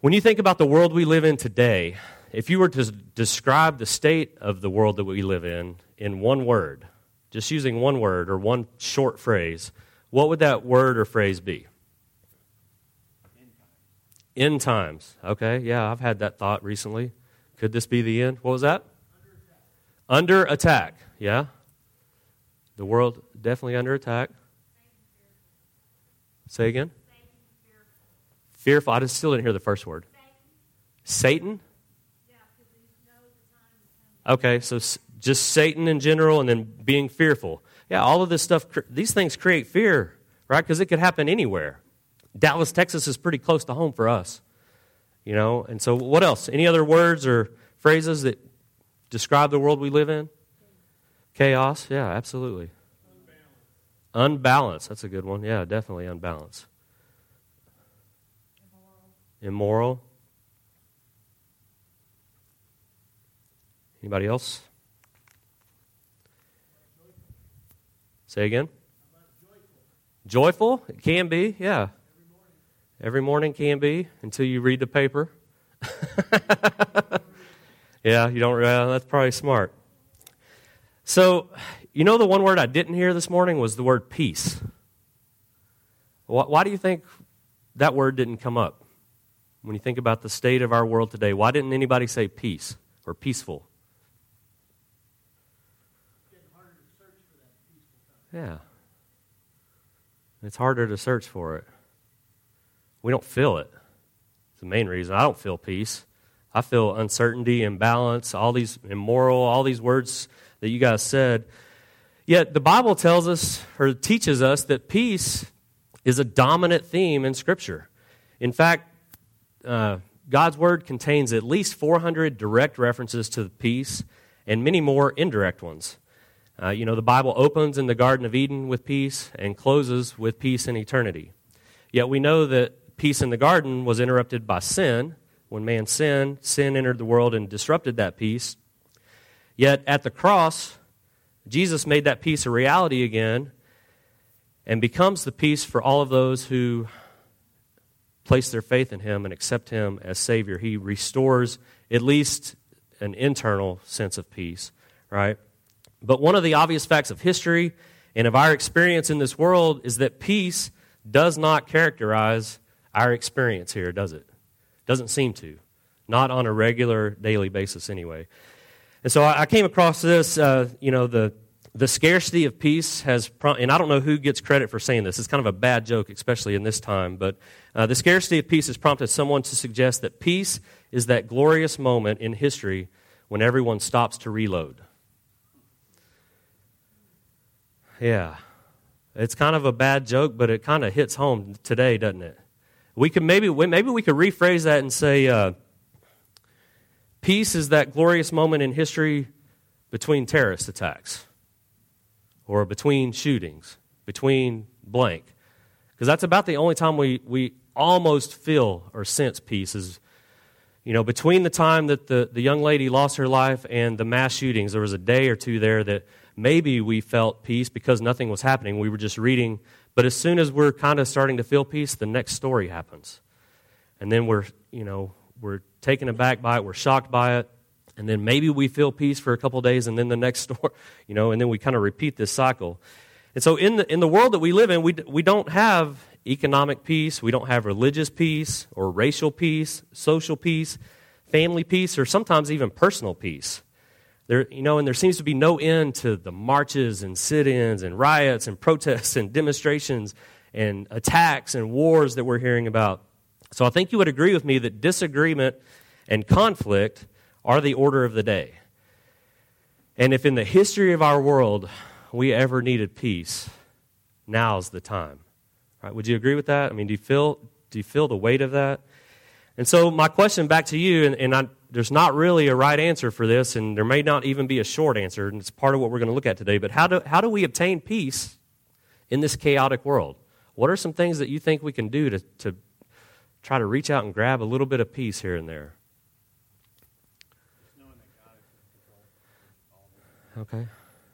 When you think about the world we live in today, if you were to describe the state of the world that we live in in one word, just using one word or one short phrase, what would that word or phrase be? End times. Okay, yeah, I've had that thought recently. Could this be the end? What was that? Under attack. Under attack. Yeah. The world definitely under attack. Say again. Fearful. I just still didn't hear the first word. Satan? Okay, so just Satan in general and then being fearful. Yeah, all of this stuff, these things create fear, right? Because it could happen anywhere. Dallas, Texas is pretty close to home for us, you know? And so, what else? Any other words or phrases that describe the world we live in? Chaos, yeah, absolutely. Unbalance. Unbalance, that's a good one. Yeah, definitely unbalance. Immoral. Anybody else? Say again. Joyful? It can be, yeah. Every morning can be until you read the paper. yeah, you don't. That's probably smart. So, you know, the one word I didn't hear this morning was the word peace. Why, why do you think that word didn't come up when you think about the state of our world today? Why didn't anybody say peace or peaceful? Yeah. It's harder to search for it. We don't feel it. It's the main reason. I don't feel peace. I feel uncertainty, imbalance, all these immoral, all these words that you guys said. Yet the Bible tells us or teaches us that peace is a dominant theme in Scripture. In fact, uh, God's Word contains at least 400 direct references to peace and many more indirect ones. Uh, you know, the Bible opens in the Garden of Eden with peace and closes with peace in eternity. Yet we know that peace in the garden was interrupted by sin. When man sinned, sin entered the world and disrupted that peace. Yet at the cross, Jesus made that peace a reality again and becomes the peace for all of those who place their faith in him and accept him as Savior. He restores at least an internal sense of peace, right? But one of the obvious facts of history and of our experience in this world is that peace does not characterize our experience here, does it? Doesn't seem to. Not on a regular daily basis, anyway. And so I came across this, uh, you know, the, the scarcity of peace has, and I don't know who gets credit for saying this. It's kind of a bad joke, especially in this time, but uh, the scarcity of peace has prompted someone to suggest that peace is that glorious moment in history when everyone stops to reload. Yeah. It's kind of a bad joke, but it kind of hits home today, doesn't it? We could maybe maybe we could rephrase that and say, uh, peace is that glorious moment in history between terrorist attacks, or between shootings, between blank, because that's about the only time we we almost feel or sense peace is. You know, between the time that the, the young lady lost her life and the mass shootings, there was a day or two there that maybe we felt peace because nothing was happening. We were just reading. But as soon as we're kind of starting to feel peace, the next story happens. And then we're, you know, we're taken aback by it, we're shocked by it, and then maybe we feel peace for a couple days, and then the next story, you know, and then we kind of repeat this cycle. And so in the, in the world that we live in, we, we don't have economic peace, we don't have religious peace, or racial peace, social peace, family peace, or sometimes even personal peace. There, you know, and there seems to be no end to the marches and sit-ins and riots and protests and demonstrations and attacks and wars that we're hearing about. So I think you would agree with me that disagreement and conflict are the order of the day. And if in the history of our world we ever needed peace, now's the time. Right? Would you agree with that? I mean, do you feel do you feel the weight of that? And so my question back to you, and, and I there's not really a right answer for this, and there may not even be a short answer, and it's part of what we're going to look at today. But how do, how do we obtain peace in this chaotic world? What are some things that you think we can do to, to try to reach out and grab a little bit of peace here and there? Okay.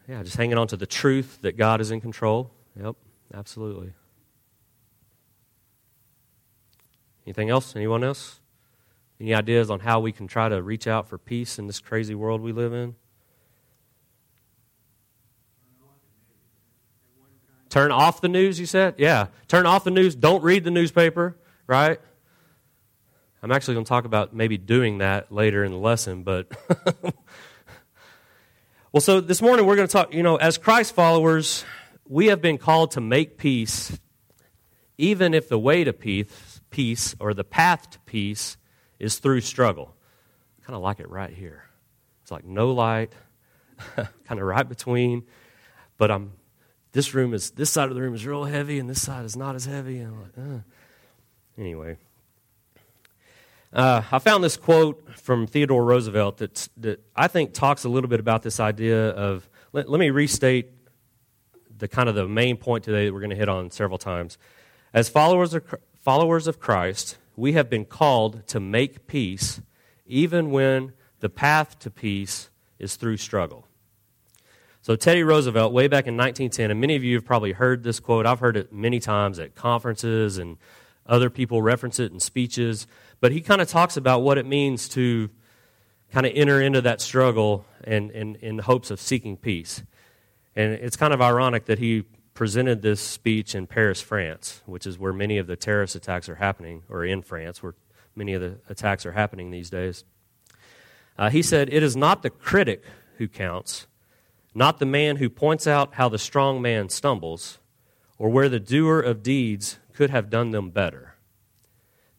Yeah, just hanging on to the truth that God is in control. Yep, absolutely. Anything else? Anyone else? Any ideas on how we can try to reach out for peace in this crazy world we live in? Turn off the news, you said? Yeah. Turn off the news. Don't read the newspaper, right? I'm actually going to talk about maybe doing that later in the lesson, but. well, so this morning we're going to talk, you know, as Christ followers, we have been called to make peace, even if the way to peace, peace or the path to peace is through struggle. I kind of like it right here. It's like no light, kind of right between, but I'm this room is this side of the room is real heavy and this side is not as heavy and I'm like, uh. anyway uh, i found this quote from theodore roosevelt that, that i think talks a little bit about this idea of let, let me restate the kind of the main point today that we're going to hit on several times as followers of, followers of christ we have been called to make peace even when the path to peace is through struggle so, Teddy Roosevelt, way back in 1910, and many of you have probably heard this quote. I've heard it many times at conferences, and other people reference it in speeches. But he kind of talks about what it means to kind of enter into that struggle and, in hopes of seeking peace. And it's kind of ironic that he presented this speech in Paris, France, which is where many of the terrorist attacks are happening, or in France, where many of the attacks are happening these days. Uh, he said, It is not the critic who counts not the man who points out how the strong man stumbles, or where the doer of deeds could have done them better.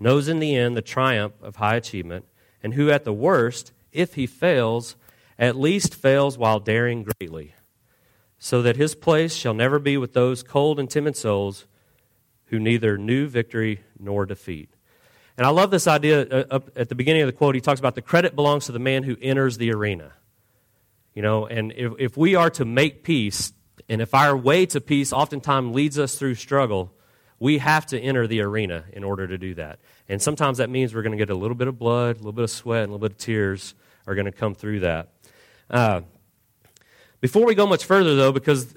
knows in the end the triumph of high achievement, and who at the worst, if he fails, at least fails while daring greatly, so that his place shall never be with those cold and timid souls who neither knew victory nor defeat. And I love this idea uh, up at the beginning of the quote. He talks about the credit belongs to the man who enters the arena. You know, and if, if we are to make peace, and if our way to peace oftentimes leads us through struggle, we have to enter the arena in order to do that. And sometimes that means we're going to get a little bit of blood, a little bit of sweat, and a little bit of tears are going to come through that. Uh, before we go much further, though, because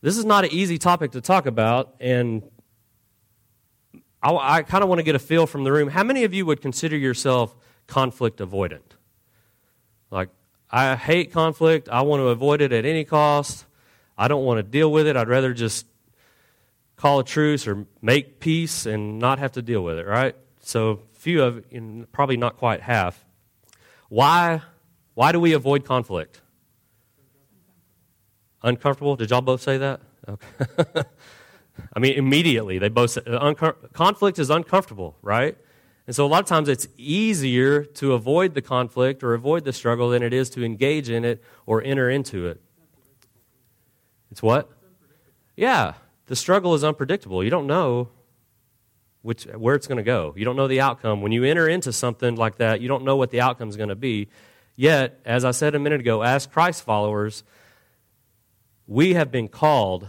this is not an easy topic to talk about, and I, I kind of want to get a feel from the room. How many of you would consider yourself conflict avoidant? Like, I hate conflict. I want to avoid it at any cost. I don't want to deal with it. I'd rather just call a truce or make peace and not have to deal with it, right? So, few of, probably not quite half. Why, why do we avoid conflict? Uncomfortable? Did y'all both say that? Okay. I mean, immediately they both said, conflict is uncomfortable, right? And so a lot of times it's easier to avoid the conflict or avoid the struggle than it is to engage in it or enter into it. It's what? Yeah, the struggle is unpredictable. You don't know which, where it's going to go. You don't know the outcome. When you enter into something like that, you don't know what the outcome is going to be. Yet, as I said a minute ago, as Christ followers, we have been called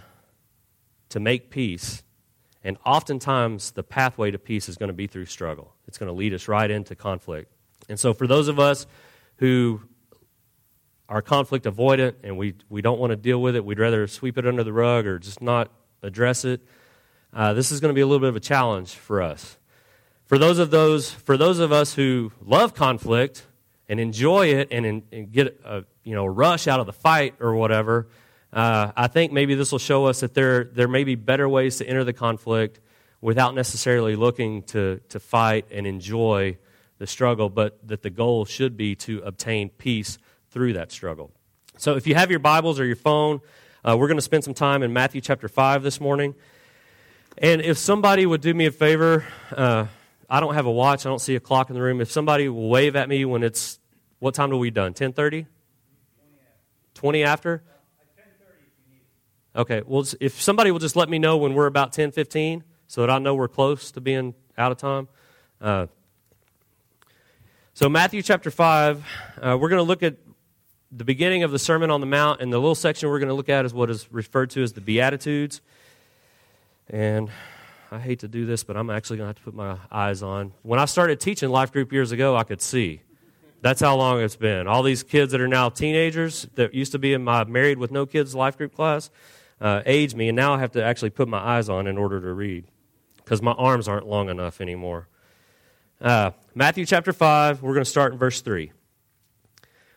to make peace and oftentimes, the pathway to peace is going to be through struggle. It's going to lead us right into conflict. And so, for those of us who are conflict avoidant and we, we don't want to deal with it, we'd rather sweep it under the rug or just not address it, uh, this is going to be a little bit of a challenge for us. For those of those, for those of us who love conflict and enjoy it and, and get a you know rush out of the fight or whatever, uh, I think maybe this will show us that there, there may be better ways to enter the conflict without necessarily looking to, to fight and enjoy the struggle, but that the goal should be to obtain peace through that struggle. So if you have your Bibles or your phone, uh, we're going to spend some time in Matthew chapter 5 this morning. And if somebody would do me a favor, uh, I don't have a watch, I don't see a clock in the room. If somebody will wave at me when it's, what time are we done? 10.30? 20 after? Okay, well, if somebody will just let me know when we're about 10:15 so that I know we're close to being out of time. Uh, So, Matthew chapter 5, uh, we're going to look at the beginning of the Sermon on the Mount, and the little section we're going to look at is what is referred to as the Beatitudes. And I hate to do this, but I'm actually going to have to put my eyes on. When I started teaching life group years ago, I could see. That's how long it's been. All these kids that are now teenagers that used to be in my married with no kids life group class uh, age me, and now I have to actually put my eyes on in order to read because my arms aren't long enough anymore. Uh, Matthew chapter 5, we're going to start in verse 3.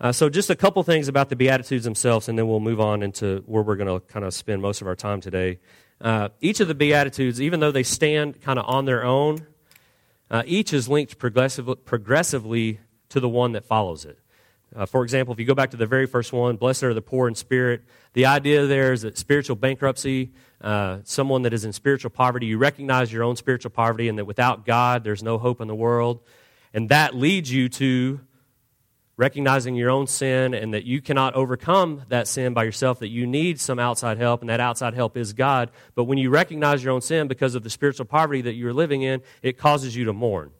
Uh, so, just a couple things about the Beatitudes themselves, and then we'll move on into where we're going to kind of spend most of our time today. Uh, each of the Beatitudes, even though they stand kind of on their own, uh, each is linked progressive, progressively to the one that follows it. Uh, for example, if you go back to the very first one, blessed are the poor in spirit, the idea there is that spiritual bankruptcy, uh, someone that is in spiritual poverty, you recognize your own spiritual poverty and that without God, there's no hope in the world. And that leads you to recognizing your own sin and that you cannot overcome that sin by yourself, that you need some outside help, and that outside help is God. But when you recognize your own sin because of the spiritual poverty that you're living in, it causes you to mourn.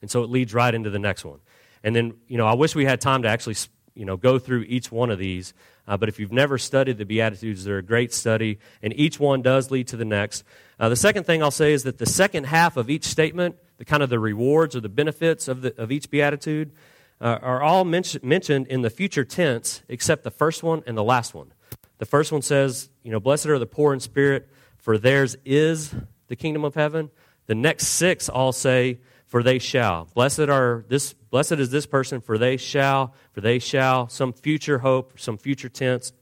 And so it leads right into the next one. And then, you know, I wish we had time to actually, you know, go through each one of these. Uh, but if you've never studied the Beatitudes, they're a great study, and each one does lead to the next. Uh, the second thing I'll say is that the second half of each statement, the kind of the rewards or the benefits of, the, of each Beatitude, uh, are all men- mentioned in the future tense, except the first one and the last one. The first one says, you know, blessed are the poor in spirit, for theirs is the kingdom of heaven. The next six all say, for they shall. Blessed are this blessed is this person, for they shall, for they shall, some future hope, some future tense.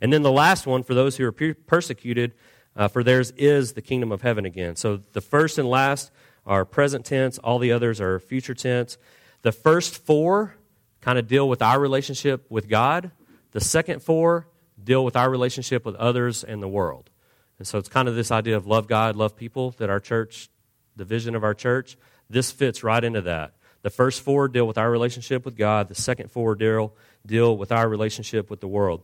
And then the last one, for those who are persecuted, uh, for theirs is the kingdom of heaven again. So the first and last are present tense, all the others are future tense. The first four kind of deal with our relationship with God. The second four deal with our relationship with others and the world. And so it's kind of this idea of love God, love people that our church, the vision of our church. This fits right into that. The first four deal with our relationship with God, the second four deal, deal with our relationship with the world.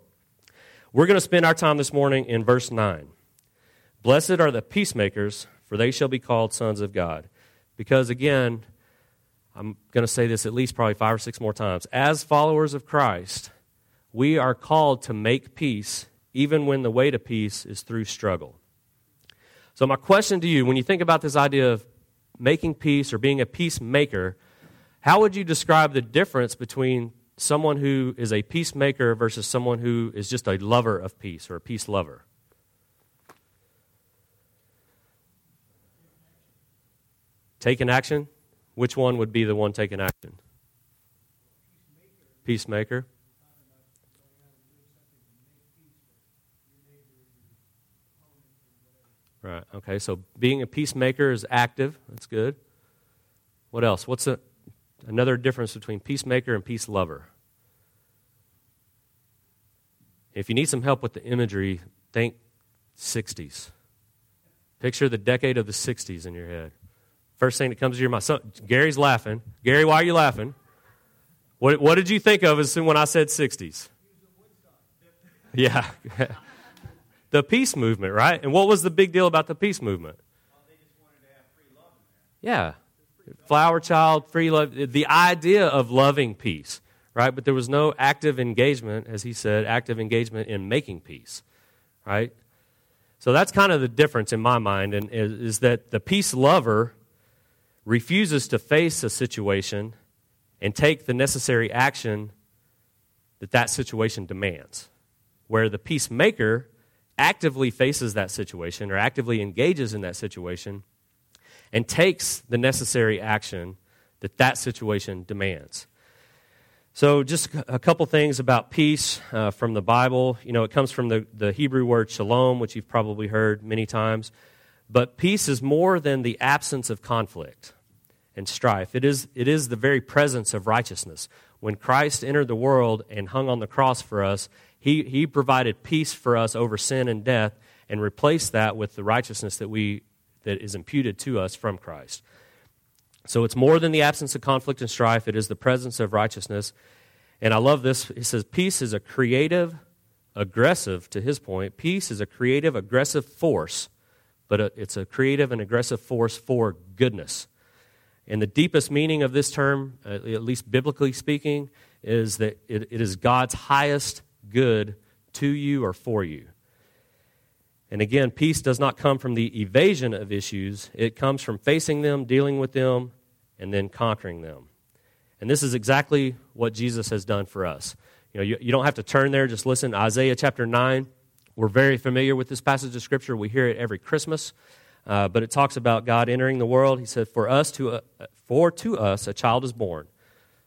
We're going to spend our time this morning in verse 9. Blessed are the peacemakers, for they shall be called sons of God. Because again, I'm going to say this at least probably five or six more times. As followers of Christ, we are called to make peace even when the way to peace is through struggle. So, my question to you when you think about this idea of making peace or being a peacemaker, how would you describe the difference between someone who is a peacemaker versus someone who is just a lover of peace or a peace lover? Taking action? Which one would be the one taking action? Peacemaker. Right. Okay. So being a peacemaker is active. That's good. What else? What's a, another difference between peacemaker and peace lover? If you need some help with the imagery, think 60s. Picture the decade of the 60s in your head. First thing that comes to your mind. Gary's laughing. Gary, why are you laughing? What, what did you think of as soon when I said 60s? Yeah. the peace movement, right? And what was the big deal about the peace movement? Yeah. Flower child, free love, the idea of loving peace, right? But there was no active engagement, as he said, active engagement in making peace, right? So that's kind of the difference in my mind, and is, is that the peace lover refuses to face a situation and take the necessary action that that situation demands. Where the peacemaker actively faces that situation or actively engages in that situation and takes the necessary action that that situation demands. So, just a couple things about peace uh, from the Bible. You know, it comes from the, the Hebrew word shalom, which you've probably heard many times. But peace is more than the absence of conflict. And strife. It is, it is the very presence of righteousness. When Christ entered the world and hung on the cross for us, he, he provided peace for us over sin and death and replaced that with the righteousness that, we, that is imputed to us from Christ. So it's more than the absence of conflict and strife, it is the presence of righteousness. And I love this. He says, Peace is a creative, aggressive, to his point, peace is a creative, aggressive force, but it's a creative and aggressive force for goodness. And the deepest meaning of this term, uh, at least biblically speaking, is that it, it is God's highest good to you or for you. And again, peace does not come from the evasion of issues, it comes from facing them, dealing with them, and then conquering them. And this is exactly what Jesus has done for us. You know, you, you don't have to turn there, just listen. Isaiah chapter 9. We're very familiar with this passage of Scripture. We hear it every Christmas. Uh, but it talks about God entering the world. He said, For us to, uh, for to us a child is born,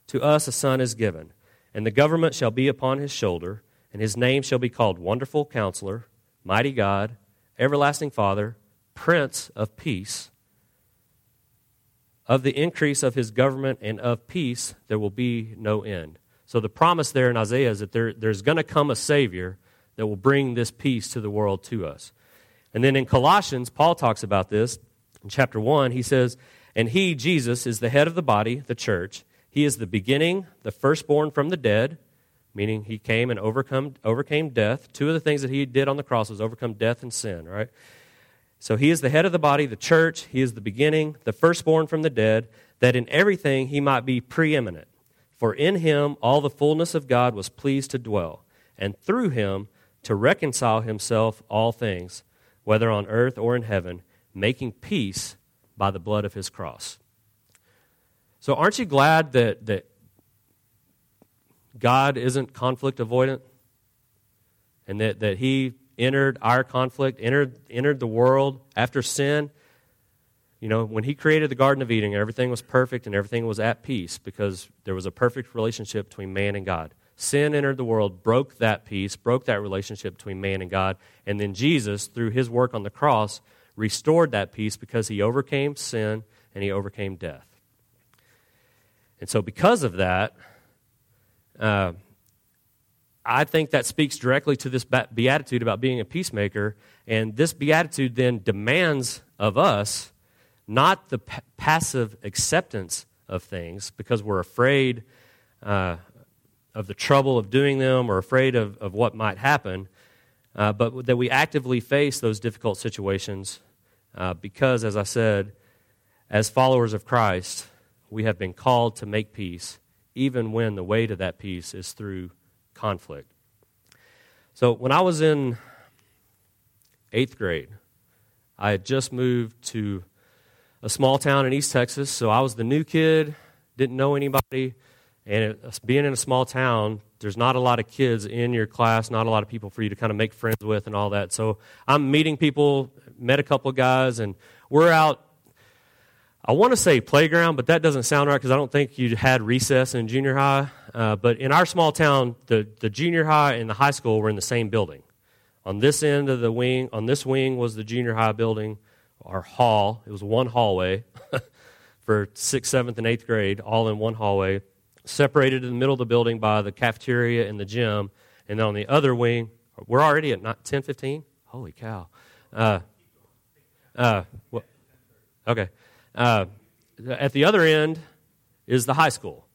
to us a son is given, and the government shall be upon his shoulder, and his name shall be called Wonderful Counselor, Mighty God, Everlasting Father, Prince of Peace. Of the increase of his government and of peace, there will be no end. So the promise there in Isaiah is that there, there's going to come a Savior that will bring this peace to the world to us. And then in Colossians, Paul talks about this. In chapter 1, he says, And he, Jesus, is the head of the body, the church. He is the beginning, the firstborn from the dead, meaning he came and overcome, overcame death. Two of the things that he did on the cross was overcome death and sin, right? So he is the head of the body, the church. He is the beginning, the firstborn from the dead, that in everything he might be preeminent. For in him all the fullness of God was pleased to dwell, and through him to reconcile himself all things whether on earth or in heaven, making peace by the blood of his cross. So, aren't you glad that, that God isn't conflict avoidant? And that, that he entered our conflict, entered, entered the world after sin? You know, when he created the Garden of Eden, everything was perfect and everything was at peace because there was a perfect relationship between man and God. Sin entered the world, broke that peace, broke that relationship between man and God. And then Jesus, through his work on the cross, restored that peace because he overcame sin and he overcame death. And so, because of that, uh, I think that speaks directly to this beatitude about being a peacemaker. And this beatitude then demands of us not the p- passive acceptance of things because we're afraid uh, of the trouble of doing them or afraid of, of what might happen, uh, but that we actively face those difficult situations uh, because, as I said, as followers of Christ, we have been called to make peace, even when the way to that peace is through conflict. So, when I was in eighth grade, I had just moved to a small town in East Texas, so I was the new kid, didn't know anybody. And it, being in a small town, there's not a lot of kids in your class, not a lot of people for you to kind of make friends with and all that. So I'm meeting people, met a couple guys, and we're out. I want to say playground, but that doesn't sound right because I don't think you had recess in junior high. Uh, but in our small town, the, the junior high and the high school were in the same building. On this end of the wing, on this wing was the junior high building, our hall. It was one hallway for sixth, seventh, and eighth grade, all in one hallway separated in the middle of the building by the cafeteria and the gym. And then on the other wing, we're already at not 10, 15? Holy cow. Uh, uh, well, okay. Uh, at the other end is the high school.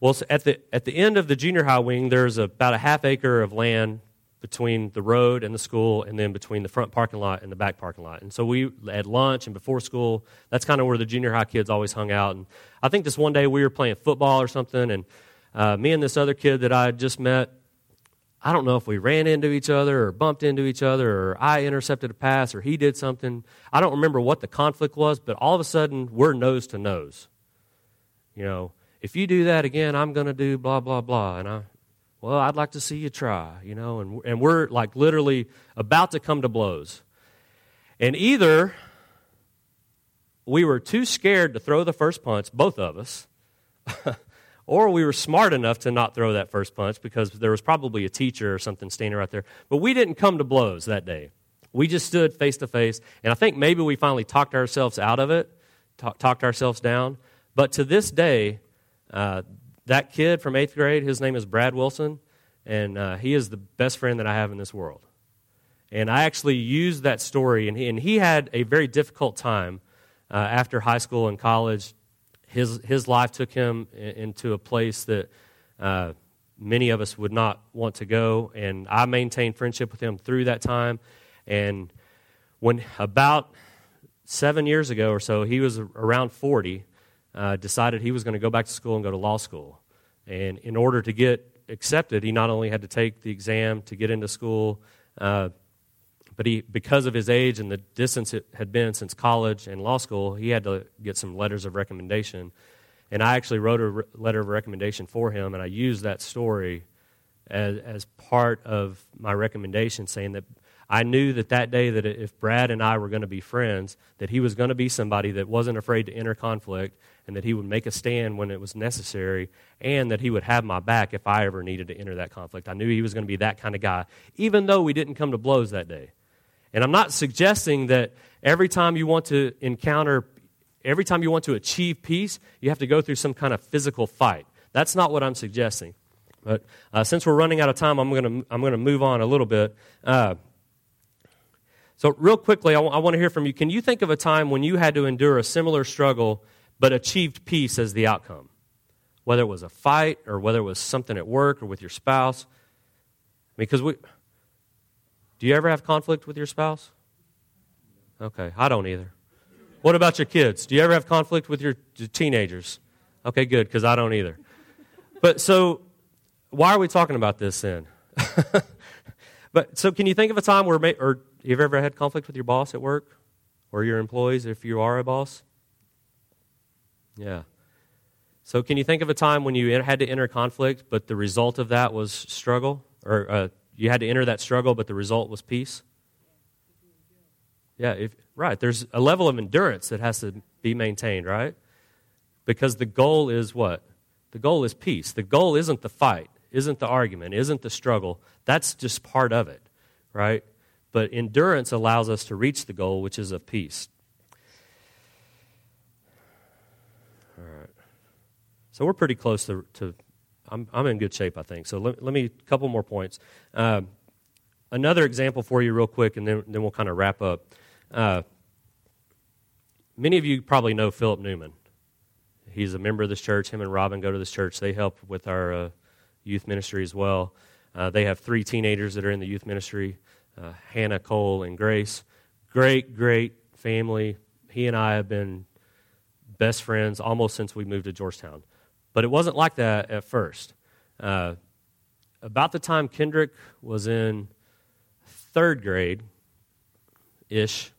Well, at, the, at the end of the junior high wing, there's about a half acre of land between the road and the school, and then between the front parking lot and the back parking lot. And so we at lunch and before school, that's kind of where the junior high kids always hung out. And I think this one day we were playing football or something, and uh, me and this other kid that I just met, I don't know if we ran into each other or bumped into each other, or I intercepted a pass or he did something. I don't remember what the conflict was, but all of a sudden we're nose to nose. You know, if you do that again, I'm going to do blah blah blah, and I well, I'd like to see you try, you know, and, and we're like literally about to come to blows. And either we were too scared to throw the first punch, both of us, or we were smart enough to not throw that first punch because there was probably a teacher or something standing right there. But we didn't come to blows that day. We just stood face to face, and I think maybe we finally talked ourselves out of it, talk, talked ourselves down. But to this day, uh, that kid from eighth grade, his name is Brad Wilson, and uh, he is the best friend that I have in this world. And I actually used that story, and he, and he had a very difficult time uh, after high school and college. His, his life took him into a place that uh, many of us would not want to go, and I maintained friendship with him through that time. And when about seven years ago or so, he was around 40, uh, decided he was going to go back to school and go to law school. And in order to get accepted, he not only had to take the exam to get into school, uh, but he, because of his age and the distance it had been since college and law school, he had to get some letters of recommendation. And I actually wrote a re- letter of recommendation for him, and I used that story as, as part of my recommendation, saying that I knew that that day that if Brad and I were going to be friends, that he was going to be somebody that wasn't afraid to enter conflict and that he would make a stand when it was necessary and that he would have my back if I ever needed to enter that conflict. I knew he was going to be that kind of guy, even though we didn't come to blows that day. And I'm not suggesting that every time you want to encounter, every time you want to achieve peace, you have to go through some kind of physical fight. That's not what I'm suggesting. But uh, since we're running out of time, I'm going to I'm going to move on a little bit. Uh, so, real quickly, I, w- I want to hear from you. Can you think of a time when you had to endure a similar struggle but achieved peace as the outcome? Whether it was a fight or whether it was something at work or with your spouse. Because we. Do you ever have conflict with your spouse? Okay, I don't either. What about your kids? Do you ever have conflict with your teenagers? Okay, good, because I don't either. But so, why are we talking about this then? but so, can you think of a time where, or You've ever had conflict with your boss at work or your employees if you are a boss? Yeah. So, can you think of a time when you had to enter conflict, but the result of that was struggle? Or uh, you had to enter that struggle, but the result was peace? Yeah, if, right. There's a level of endurance that has to be maintained, right? Because the goal is what? The goal is peace. The goal isn't the fight, isn't the argument, isn't the struggle. That's just part of it, right? But endurance allows us to reach the goal, which is of peace. All right. So we're pretty close to, to I'm, I'm in good shape, I think. So let, let me, a couple more points. Uh, another example for you, real quick, and then, then we'll kind of wrap up. Uh, many of you probably know Philip Newman. He's a member of this church. Him and Robin go to this church. They help with our uh, youth ministry as well. Uh, they have three teenagers that are in the youth ministry uh, Hannah Cole and Grace. Great, great family. He and I have been best friends almost since we moved to Georgetown. But it wasn't like that at first. Uh, about the time Kendrick was in third grade ish,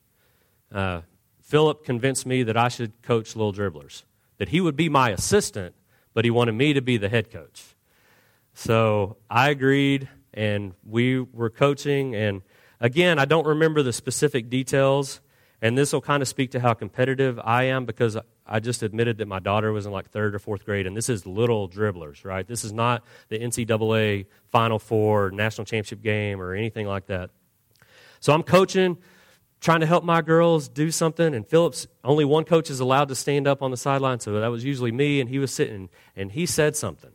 uh, Philip convinced me that I should coach Little Dribblers, that he would be my assistant, but he wanted me to be the head coach. So I agreed and we were coaching. And again, I don't remember the specific details, and this will kind of speak to how competitive I am because I just admitted that my daughter was in like third or fourth grade, and this is little dribblers, right? This is not the NCAA Final Four, national championship game, or anything like that. So I'm coaching, trying to help my girls do something, and Philip's, only one coach is allowed to stand up on the sideline, so that was usually me, and he was sitting, and he said something.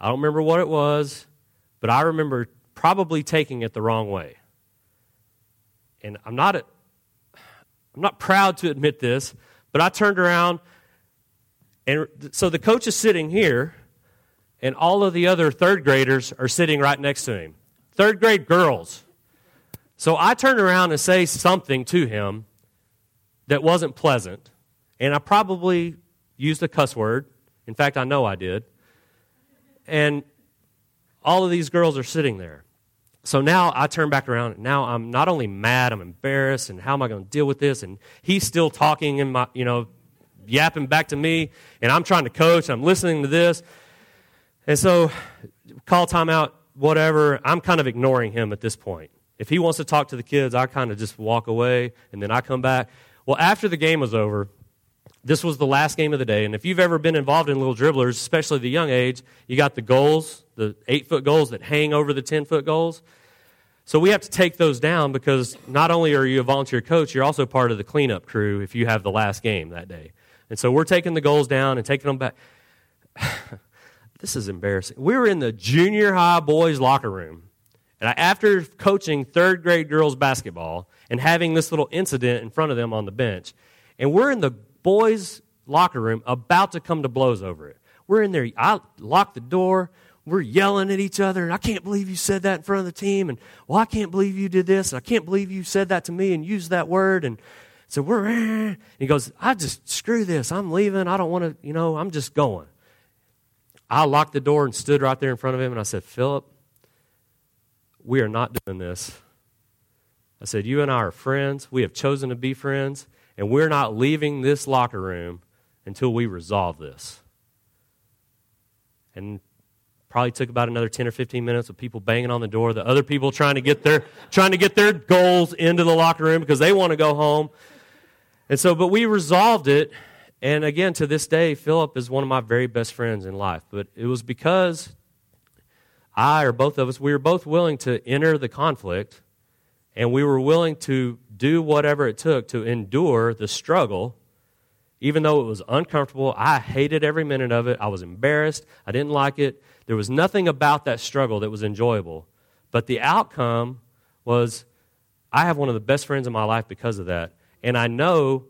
I don't remember what it was but I remember probably taking it the wrong way. And I'm not, a, I'm not proud to admit this, but I turned around, and so the coach is sitting here, and all of the other third graders are sitting right next to him. Third grade girls. So I turned around and say something to him that wasn't pleasant, and I probably used a cuss word. In fact, I know I did. And all of these girls are sitting there. So now I turn back around. Now I'm not only mad, I'm embarrassed, and how am I going to deal with this? And he's still talking in my, you know, yapping back to me, and I'm trying to coach. I'm listening to this, and so call timeout, whatever. I'm kind of ignoring him at this point. If he wants to talk to the kids, I kind of just walk away, and then I come back. Well, after the game was over, this was the last game of the day. And if you've ever been involved in little dribblers, especially the young age, you got the goals, the eight foot goals that hang over the 10 foot goals. So we have to take those down because not only are you a volunteer coach, you're also part of the cleanup crew if you have the last game that day. And so we're taking the goals down and taking them back. this is embarrassing. We were in the junior high boys' locker room. And I, after coaching third grade girls basketball and having this little incident in front of them on the bench, and we're in the boys' locker room about to come to blows over it. We're in there. I locked the door. We're yelling at each other, and I can't believe you said that in front of the team. And, well, I can't believe you did this. And I can't believe you said that to me and used that word. And so we're, eh. and he goes, I just, screw this. I'm leaving. I don't want to, you know, I'm just going. I locked the door and stood right there in front of him, and I said, Philip, we are not doing this. I said, You and I are friends. We have chosen to be friends, and we're not leaving this locker room until we resolve this. And probably took about another 10 or 15 minutes of people banging on the door, the other people trying to get their trying to get their goals into the locker room because they want to go home. And so but we resolved it and again to this day Philip is one of my very best friends in life, but it was because I or both of us we were both willing to enter the conflict and we were willing to do whatever it took to endure the struggle even though it was uncomfortable, I hated every minute of it. I was embarrassed. I didn't like it. There was nothing about that struggle that was enjoyable. But the outcome was I have one of the best friends in my life because of that. And I know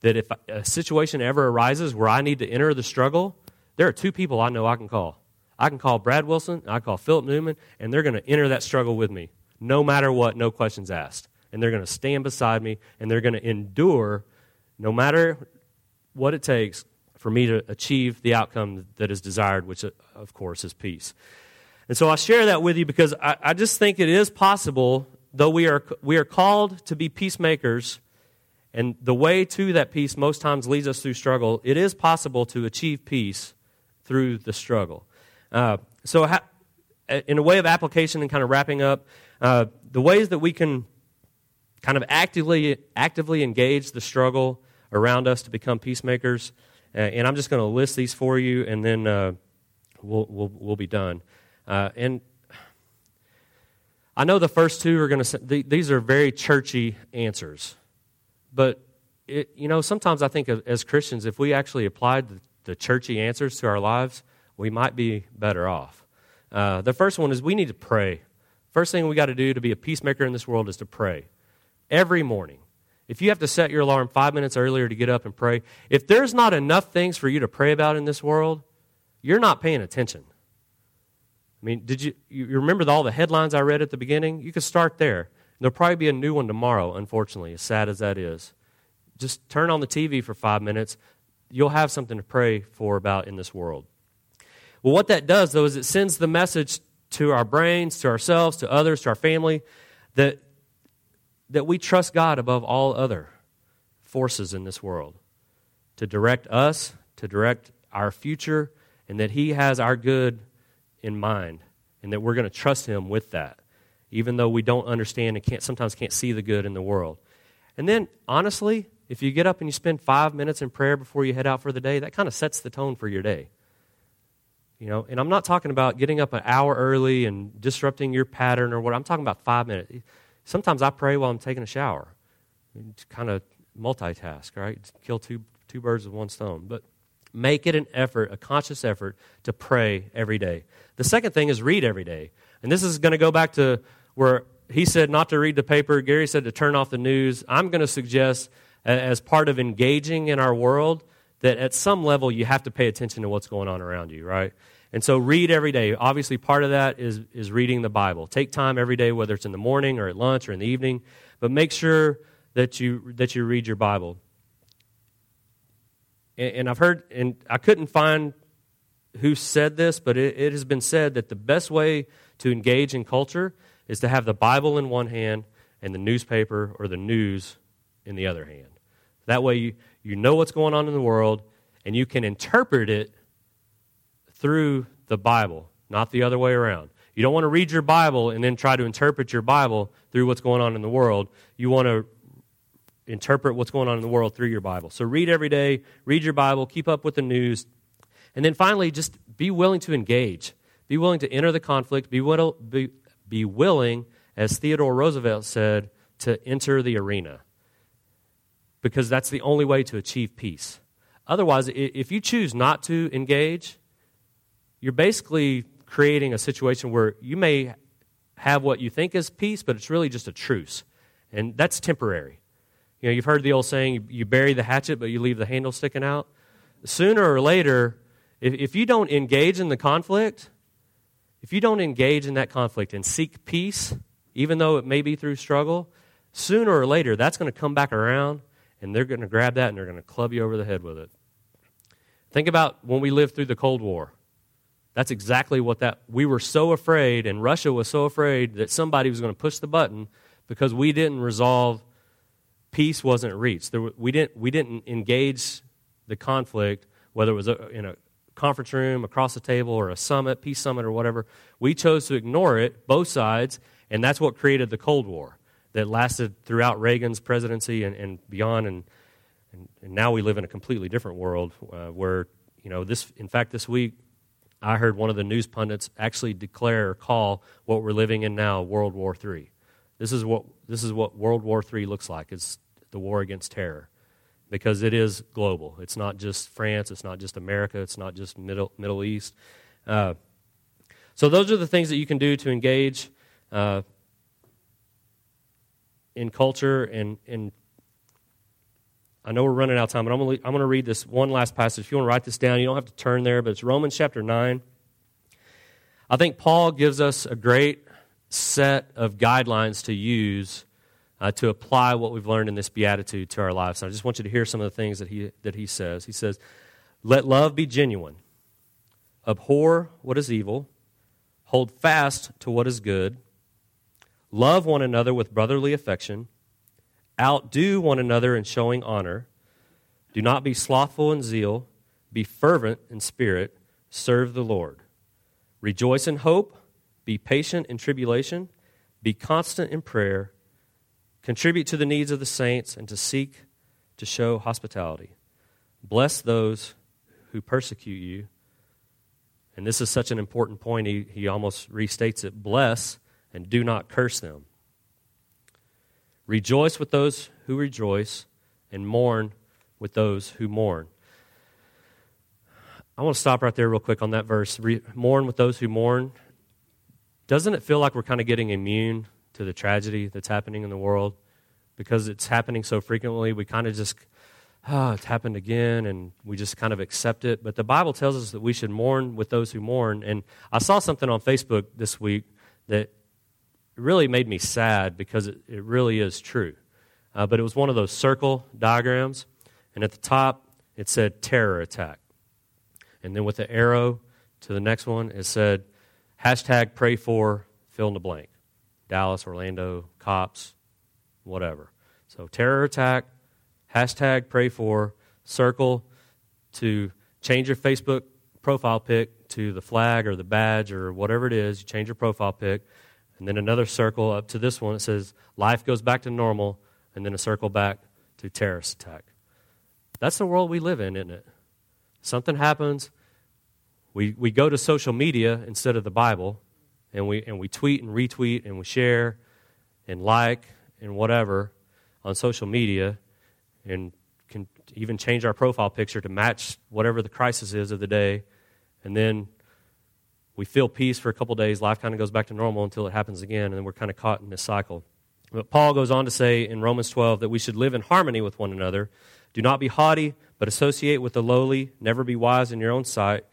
that if a situation ever arises where I need to enter the struggle, there are two people I know I can call. I can call Brad Wilson, I call Philip Newman, and they're going to enter that struggle with me, no matter what, no questions asked. And they're going to stand beside me, and they're going to endure, no matter what it takes for me to achieve the outcome that is desired, which, uh, of course, is peace. And so I share that with you because I, I just think it is possible, though we are, we are called to be peacemakers, and the way to that peace most times leads us through struggle, it is possible to achieve peace through the struggle. Uh, so, in a way of application and kind of wrapping up, uh, the ways that we can kind of actively, actively engage the struggle around us to become peacemakers. Uh, and I'm just going to list these for you, and then uh, we'll, we'll, we'll be done. Uh, and I know the first two are going to, these are very churchy answers. But, it, you know, sometimes I think as Christians, if we actually applied the, the churchy answers to our lives, we might be better off. Uh, the first one is we need to pray. First thing we got to do to be a peacemaker in this world is to pray every morning. If you have to set your alarm five minutes earlier to get up and pray, if there's not enough things for you to pray about in this world, you're not paying attention. I mean, did you, you remember all the headlines I read at the beginning? You could start there. There'll probably be a new one tomorrow, unfortunately, as sad as that is. Just turn on the TV for five minutes. You'll have something to pray for about in this world. Well, what that does, though, is it sends the message to our brains, to ourselves, to others, to our family, that that we trust God above all other forces in this world to direct us, to direct our future, and that He has our good in mind, and that we're going to trust Him with that, even though we don't understand and can't, sometimes can't see the good in the world. And then, honestly, if you get up and you spend five minutes in prayer before you head out for the day, that kind of sets the tone for your day. You know, and I'm not talking about getting up an hour early and disrupting your pattern or what. I'm talking about five minutes. Sometimes I pray while I'm taking a shower. kind of multitask, right? Kill two, two birds with one stone. But make it an effort, a conscious effort, to pray every day. The second thing is read every day. And this is going to go back to where he said not to read the paper, Gary said to turn off the news. I'm going to suggest, as part of engaging in our world, that at some level you have to pay attention to what's going on around you, right? And so read every day. Obviously, part of that is, is reading the Bible. Take time every day, whether it's in the morning or at lunch or in the evening, but make sure that you, that you read your Bible. And, and I've heard, and I couldn't find who said this, but it, it has been said that the best way to engage in culture is to have the Bible in one hand and the newspaper or the news in the other hand. That way, you, you know what's going on in the world and you can interpret it through the Bible, not the other way around. You don't want to read your Bible and then try to interpret your Bible through what's going on in the world. You want to interpret what's going on in the world through your Bible. So read every day, read your Bible, keep up with the news. And then finally, just be willing to engage. Be willing to enter the conflict. Be, will, be, be willing, as Theodore Roosevelt said, to enter the arena. Because that's the only way to achieve peace. Otherwise, if you choose not to engage, you're basically creating a situation where you may have what you think is peace, but it's really just a truce. And that's temporary. You know, you've heard the old saying, you bury the hatchet, but you leave the handle sticking out. Sooner or later, if, if you don't engage in the conflict, if you don't engage in that conflict and seek peace, even though it may be through struggle, sooner or later that's going to come back around and they're going to grab that and they're going to club you over the head with it. Think about when we lived through the Cold War. That's exactly what that we were so afraid and Russia was so afraid that somebody was going to push the button because we didn't resolve peace wasn't reached. There, we didn't we didn't engage the conflict whether it was in a conference room, across the table, or a summit, peace summit, or whatever. We chose to ignore it, both sides, and that's what created the Cold War that lasted throughout Reagan's presidency and, and beyond. And, and, and, now we live in a completely different world uh, where, you know, this, in fact, this week, I heard one of the news pundits actually declare or call what we're living in now World War III. This is what, this is what World War III looks like. It's the war against terror because it is global. It's not just France, it's not just America, it's not just Middle, Middle East. Uh, so, those are the things that you can do to engage uh, in culture. And, and I know we're running out of time, but I'm going to I'm going to read this one last passage. If you want to write this down, you don't have to turn there, but it's Romans chapter 9. I think Paul gives us a great set of guidelines to use uh, to apply what we've learned in this beatitude to our lives. And I just want you to hear some of the things that he, that he says. He says, Let love be genuine, abhor what is evil, hold fast to what is good, love one another with brotherly affection, outdo one another in showing honor, do not be slothful in zeal, be fervent in spirit, serve the Lord. Rejoice in hope, be patient in tribulation, be constant in prayer contribute to the needs of the saints, and to seek to show hospitality. Bless those who persecute you. And this is such an important point, he, he almost restates it bless and do not curse them. Rejoice with those who rejoice, and mourn with those who mourn. I want to stop right there, real quick, on that verse. Re- mourn with those who mourn. Doesn't it feel like we're kind of getting immune to the tragedy that's happening in the world because it's happening so frequently. We kind of just, oh, it's happened again, and we just kind of accept it. But the Bible tells us that we should mourn with those who mourn. And I saw something on Facebook this week that really made me sad because it, it really is true. Uh, but it was one of those circle diagrams, and at the top it said terror attack. And then with the arrow to the next one, it said hashtag pray for fill in the blank. Dallas, Orlando, cops, whatever. So terror attack, hashtag pray for, circle to change your Facebook profile pic to the flag or the badge or whatever it is. You change your profile pic. And then another circle up to this one. It says life goes back to normal. And then a circle back to terrorist attack. That's the world we live in, isn't it? Something happens. We, we go to social media instead of the Bible and we, and we tweet and retweet and we share and like and whatever on social media and can even change our profile picture to match whatever the crisis is of the day. And then we feel peace for a couple days. Life kind of goes back to normal until it happens again, and then we're kind of caught in this cycle. But Paul goes on to say in Romans 12 that we should live in harmony with one another. Do not be haughty, but associate with the lowly. Never be wise in your own sight.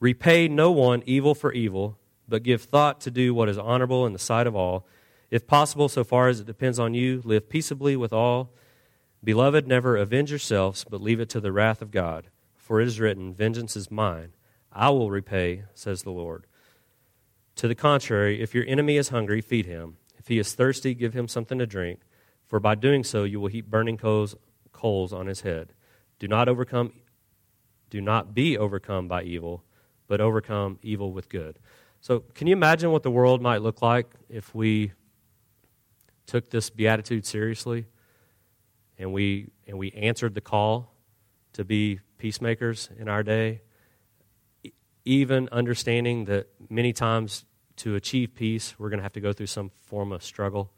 Repay no one evil for evil but give thought to do what is honorable in the sight of all. If possible, so far as it depends on you, live peaceably with all. Beloved, never avenge yourselves, but leave it to the wrath of God. For it is written, Vengeance is mine. I will repay, says the Lord. To the contrary, if your enemy is hungry, feed him. If he is thirsty, give him something to drink. For by doing so, you will heap burning coals, coals on his head. Do not overcome, do not be overcome by evil, but overcome evil with good. So, can you imagine what the world might look like if we took this beatitude seriously and we and we answered the call to be peacemakers in our day, even understanding that many times to achieve peace, we're going to have to go through some form of struggle.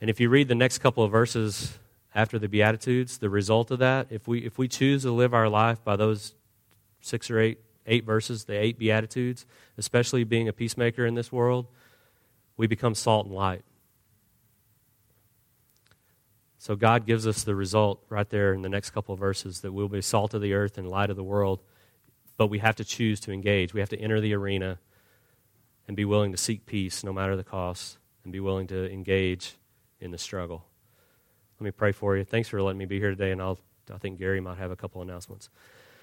And if you read the next couple of verses after the Beatitudes, the result of that, if we, if we choose to live our life by those six or eight, eight verses, the eight Beatitudes, especially being a peacemaker in this world, we become salt and light. So God gives us the result right there in the next couple of verses that we'll be salt of the earth and light of the world. But we have to choose to engage. We have to enter the arena and be willing to seek peace no matter the cost and be willing to engage in the struggle. Let me pray for you. Thanks for letting me be here today, and I'll, I think Gary might have a couple announcements.